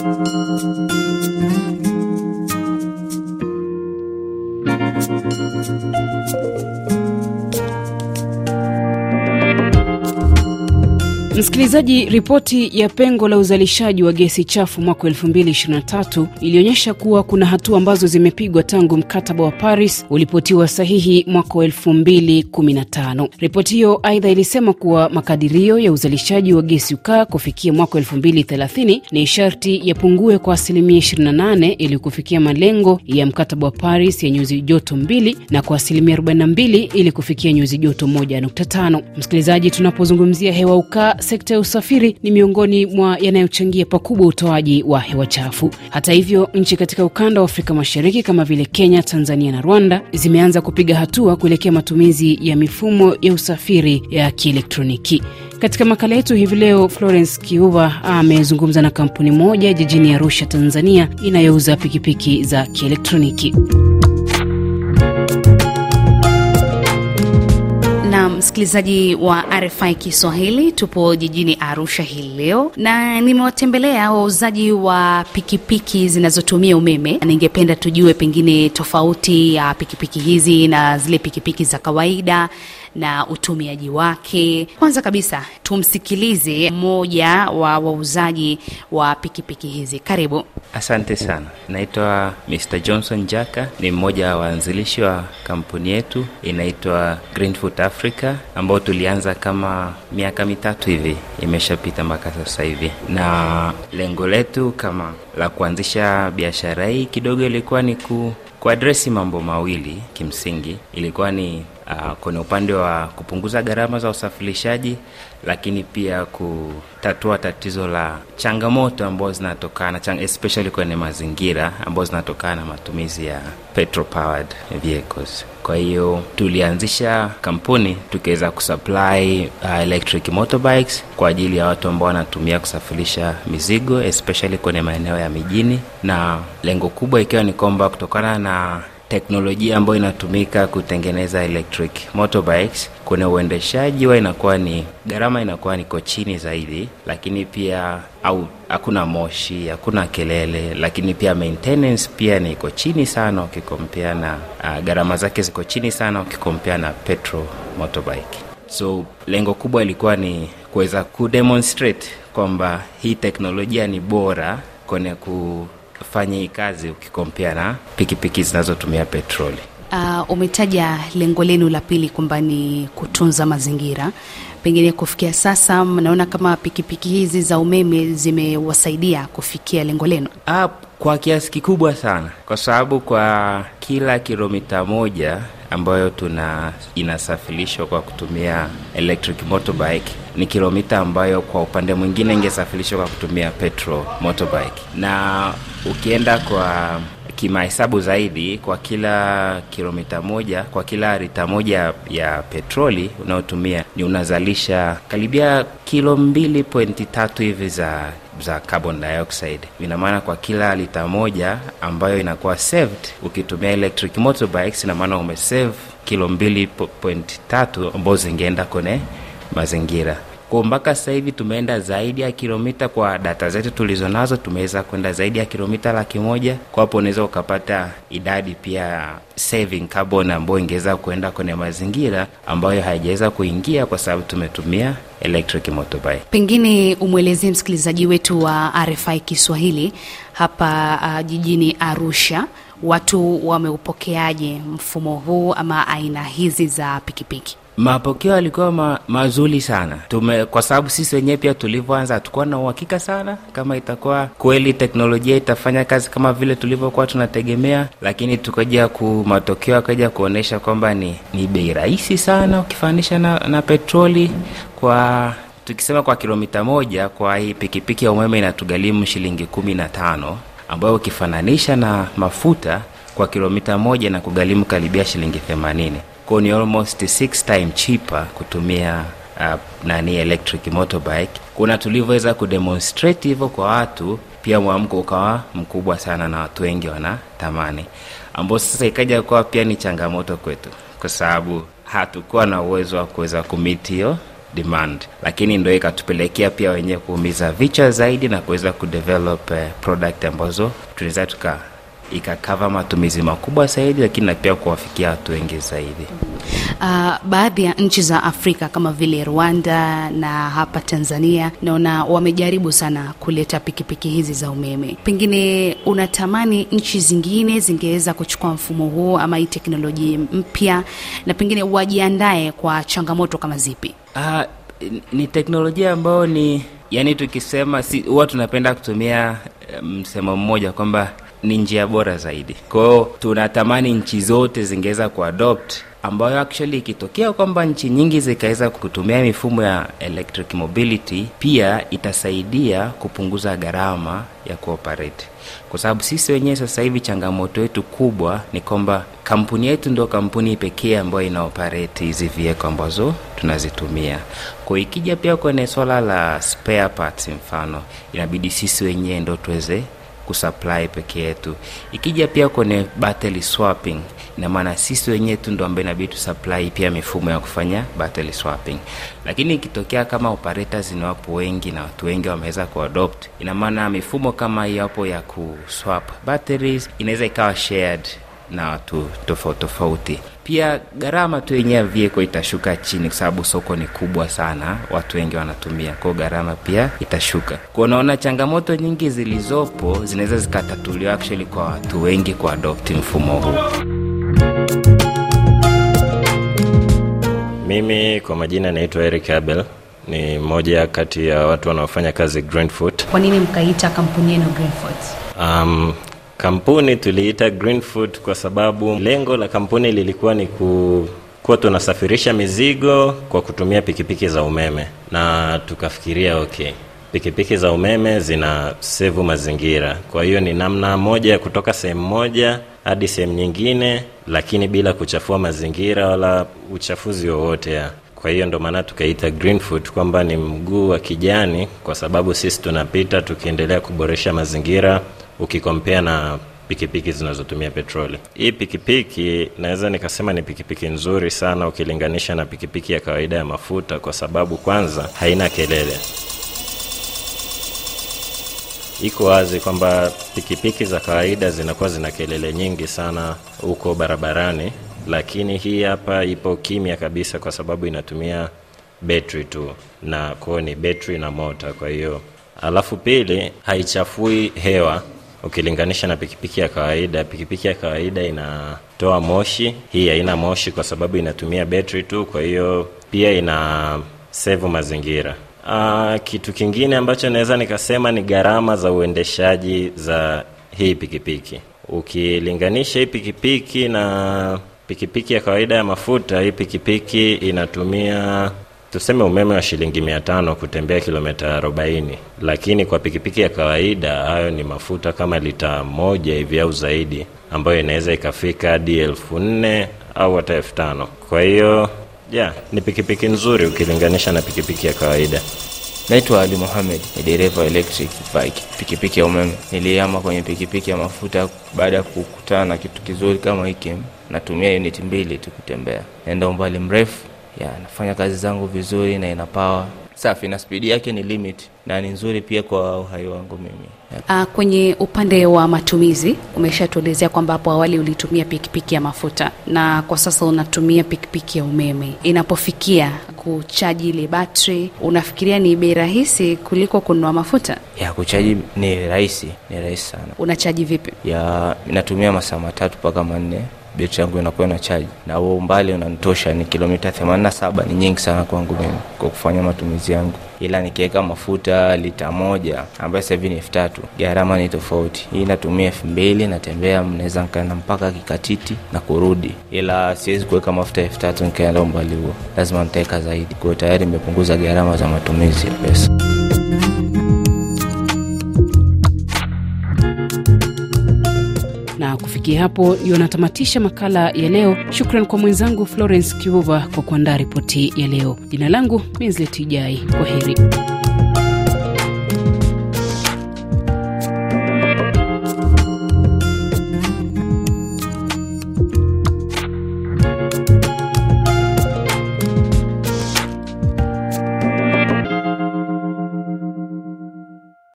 Thank you. Msikilizaji, ripoti ya pengo la uzalishaji wa gesi chafu mwaka 2023 ilionyesha kuwa kuna hatua ambazo zimepigwa tangu mkataba wa Paris ulipotiwa sahihi mwaka 2015. Ripoti hiyo aidha ilisema kuwa makadirio ya uzalishaji wa gesi ukaa kufikia mwaka 2030 ni sharti yapungue kwa asilimia 28 ili kufikia malengo ya mkataba wa Paris ya nyuzi joto 2 na kwa asilimia 42 ili kufikia nyuzi joto 1.5. Msikilizaji, tunapozungumzia hewa ukaa sekta ya usafiri ni miongoni mwa yanayochangia pakubwa utoaji wa hewa chafu. Hata hivyo, nchi katika ukanda wa Afrika Mashariki kama vile Kenya, Tanzania na Rwanda zimeanza kupiga hatua kuelekea matumizi ya mifumo ya usafiri ya kielektroniki. Katika makala yetu hivi leo, Florence Kiuva amezungumza na kampuni moja jijini Arusha, Tanzania, inayouza pikipiki za kielektroniki. Msikilizaji wa RFI Kiswahili, tupo jijini Arusha hii leo na nimewatembelea wauzaji wa pikipiki zinazotumia umeme. Ningependa tujue pengine tofauti ya pikipiki hizi na zile pikipiki za kawaida na utumiaji wake. Kwanza kabisa tumsikilize mmoja wa wauzaji wa pikipiki hizi. Karibu. Asante sana. Naitwa Mr. Johnson Jaka, ni mmoja wa waanzilishi wa kampuni yetu inaitwa Greenfoot Africa, ambao tulianza kama miaka mitatu hivi imeshapita mpaka sasa hivi, na lengo letu kama la kuanzisha biashara hii kidogo ilikuwa ni ku kuadresi mambo mawili kimsingi, ilikuwa ni uh, kwenye upande wa kupunguza gharama za usafirishaji, lakini pia kutatua tatizo la changamoto ambazo zinatokana chang, especially kwenye mazingira ambazo zinatokana na matumizi ya petrol powered vehicles. Kwa hiyo tulianzisha kampuni tukiweza kusupply uh, electric motorbikes kwa ajili ya watu ambao wanatumia kusafirisha mizigo especially kwenye maeneo ya mijini, na lengo kubwa ikiwa ni kwamba kutokana na teknolojia ambayo inatumika kutengeneza electric motorbikes kuna uendeshaji wa inakuwa ni gharama inakuwa niko chini zaidi, lakini pia au hakuna moshi, hakuna kelele, lakini pia maintenance pia ni chini sana ukikompea na uh, gharama zake ziko chini sana ukikompea na petrol motorbike. So lengo kubwa ilikuwa ni kuweza kudemonstrate kwamba hii teknolojia ni bora kwenye ku fanya hii kazi ukikompea na pikipiki zinazotumia petroli. Uh, umetaja lengo lenu la pili kwamba ni kutunza mazingira. Pengine kufikia sasa, mnaona kama pikipiki hizi za umeme zimewasaidia kufikia lengo lenu? Ah, kwa kiasi kikubwa sana, kwa sababu kwa kila kilomita moja ambayo tuna inasafirishwa kwa kutumia electric motorbike ni kilomita ambayo kwa upande mwingine ingesafirishwa kwa kutumia petrol motorbike, na ukienda kwa kimahesabu zaidi, kwa kila kilomita moja, kwa kila lita moja ya petroli unaotumia ni unazalisha karibia kilo mbili pointi tatu hivi za za carbon dioxide. Ina maana kwa kila lita moja ambayo inakuwa saved ukitumia electric motorbikes, ina maana umesave kilo mbili point tatu zingeenda kwenye mazingira kwa mpaka sasa hivi tumeenda zaidi ya kilomita, kwa data zetu tulizo nazo tumeweza kwenda zaidi ya kilomita laki moja. Kwa hapo unaweza ukapata idadi pia saving carbon ambayo ingeweza kuenda kwenye mazingira ambayo haijaweza kuingia kwa sababu tumetumia electric motorbike. Pengine umwelezie msikilizaji wetu wa RFI Kiswahili hapa uh, jijini Arusha, watu wameupokeaje mfumo huu ama aina hizi za pikipiki? Mapokeo yalikuwa ma, mazuri sana. Tume, kwa sababu sisi wenyewe pia tulivyoanza hatukuwa na uhakika sana kama itakuwa kweli teknolojia itafanya kazi kama vile tulivyokuwa tunategemea, lakini tukaja ku matokeo akaja kuonyesha kwamba ni, ni bei rahisi sana ukifanisha na, na petroli kwa tukisema kwa kilomita moja kwa hii pikipiki ya umeme inatugharimu shilingi kumi na tano ambayo ukifananisha na mafuta kwa kilomita moja na kugharimu karibia shilingi themanini kwao ni almost six time cheaper kutumia uh, nani electric motorbike. Kuna tulivyoweza kudemonstrate hivyo kwa watu, pia mwamko ukawa mkubwa sana na watu wengi wanatamani, ambao sasa ikaja kuwa pia ni changamoto kwetu, kwa sababu hatukuwa na uwezo wa kuweza kumiti hiyo demand, lakini ndo ikatupelekea pia wenyewe kuumiza vichwa zaidi na kuweza kudevelop eh, product ambazo tunaweza tuka ikakava matumizi makubwa zaidi, lakini na pia kuwafikia watu wengi zaidi. Uh, baadhi ya nchi za Afrika kama vile Rwanda na hapa Tanzania naona wamejaribu sana kuleta pikipiki hizi za umeme. Pengine unatamani nchi zingine zingeweza kuchukua mfumo huu ama hii teknolojia mpya, na pengine wajiandae kwa changamoto kama zipi? Uh, ni teknolojia ambayo ni yani, tukisema si huwa tunapenda kutumia msemo um, mmoja kwamba ni njia bora zaidi. Kwa tunatamani nchi zote zingeweza kuadopt ambayo actually ikitokea kwamba nchi nyingi zikaweza kutumia mifumo ya electric mobility, pia itasaidia kupunguza gharama ya kuoperate, kwa sababu sisi wenyewe sasa hivi changamoto yetu kubwa ni kwamba kampuni yetu ndio kampuni pekee ambayo inaoperate hizi vieko ambazo tunazitumia. Kwa ikija pia kwenye swala la spare parts, mfano inabidi sisi wenyewe ndo tuweze kusupply peke yetu. Ikija pia kwenye battery swapping, ina sisi wenyewe tu ndo ambaye inabidi tusupply pia mifumo ya kufanya battery swapping. Lakini ikitokea kama operators ni wapo wengi na watu wengi wameweza kuadopt, ina maana mifumo kama hiyo hapo ya kuswap batteries inaweza ikawa shared na watu tofauti tofauti. Pia gharama tu yenyewe vehicle itashuka chini, kwa sababu soko ni kubwa sana, watu wengi wanatumia, kwao gharama pia itashuka. Kwa unaona, changamoto nyingi zilizopo zinaweza zikatatuliwa actually kwa watu wengi kuadopti mfumo huu. Mimi kwa majina naitwa Eric Abel, ni mmoja kati ya watu wanaofanya kazi Greenfoot. Kwa nini mkaita kampuni yenu Greenfoot? Um, kampuni tuliita Greenfoot kwa sababu lengo la kampuni lilikuwa ni ku kuwa tunasafirisha mizigo kwa kutumia pikipiki za umeme, na tukafikiria okay, pikipiki za umeme zina sevu mazingira, kwa hiyo ni namna moja ya kutoka sehemu moja hadi sehemu nyingine, lakini bila kuchafua mazingira wala uchafuzi wowote kwa hiyo ndo maana tukaita Greenfoot kwamba ni mguu wa kijani, kwa sababu sisi tunapita tukiendelea kuboresha mazingira ukikompea na pikipiki zinazotumia petroli. Hii pikipiki naweza nikasema ni pikipiki nzuri sana ukilinganisha na pikipiki ya kawaida ya mafuta, kwa sababu kwanza haina kelele. Iko wazi kwamba pikipiki za kawaida zinakuwa zina kelele nyingi sana huko barabarani, lakini hii hapa ipo kimya kabisa, kwa sababu inatumia betri tu, na kwao ni betri na mota. Kwa hiyo alafu pili, haichafui hewa ukilinganisha na pikipiki ya kawaida. Pikipiki ya kawaida inatoa moshi, hii haina moshi kwa sababu inatumia betri tu, kwa hiyo pia ina sevu mazingira. Aa, kitu kingine ambacho naweza nikasema ni gharama za uendeshaji za hii pikipiki. Ukilinganisha hii pikipiki na pikipiki ya kawaida ya mafuta, hii pikipiki inatumia tuseme umeme wa shilingi mia tano kutembea kilomita arobaini, lakini kwa pikipiki ya kawaida hayo ni mafuta kama lita moja hivi au zaidi, ambayo inaweza ikafika hadi elfu nne au hata elfu tano. Kwa hiyo yeah, ni pikipiki nzuri ukilinganisha na pikipiki ya kawaida. Naitwa Ali Mohamed, ni dereva electric bike, pikipiki ya umeme. Niliama kwenye pikipiki ya mafuta baada ya kukutana na kitu kizuri kama hiki. Natumia unit mbili tu kutembea, naenda umbali mrefu ya nafanya kazi zangu vizuri na ina power safi na spidi yake ni limit na ni nzuri pia kwa uhai wangu mimi. Uh, kwenye upande wa matumizi umeshatuelezea kwamba hapo awali ulitumia pikipiki ya mafuta na kwa sasa unatumia pikipiki ya umeme. Inapofikia kuchaji ile batri, unafikiria ni bei rahisi kuliko kununua mafuta? Ya kuchaji ni rahisi, ni rahisi sana. Unachaji vipi? Ya inatumia masaa matatu mpaka manne betri yangu inakuwa na chaji na huo umbali unanitosha, ni kilomita 87 ni nyingi sana kwangu mimi kwa kufanya matumizi yangu, ila nikiweka mafuta lita moja ambayo sasa ni elfu tatu gharama ni tofauti. Hii natumia elfu mbili natembea, naweza nkaenda mpaka Kikatiti na kurudi, ila siwezi kuweka mafuta elfu tatu nikaenda umbali huo, lazima nitaweka zaidi. Kwa tayari imepunguza gharama za matumizi ya pesa. Kufikia hapo ndio natamatisha makala ya leo. Shukran kwa mwenzangu Florence Kivuva kwa kuandaa ripoti ya leo. Jina langu Minzletijai, kwa heri.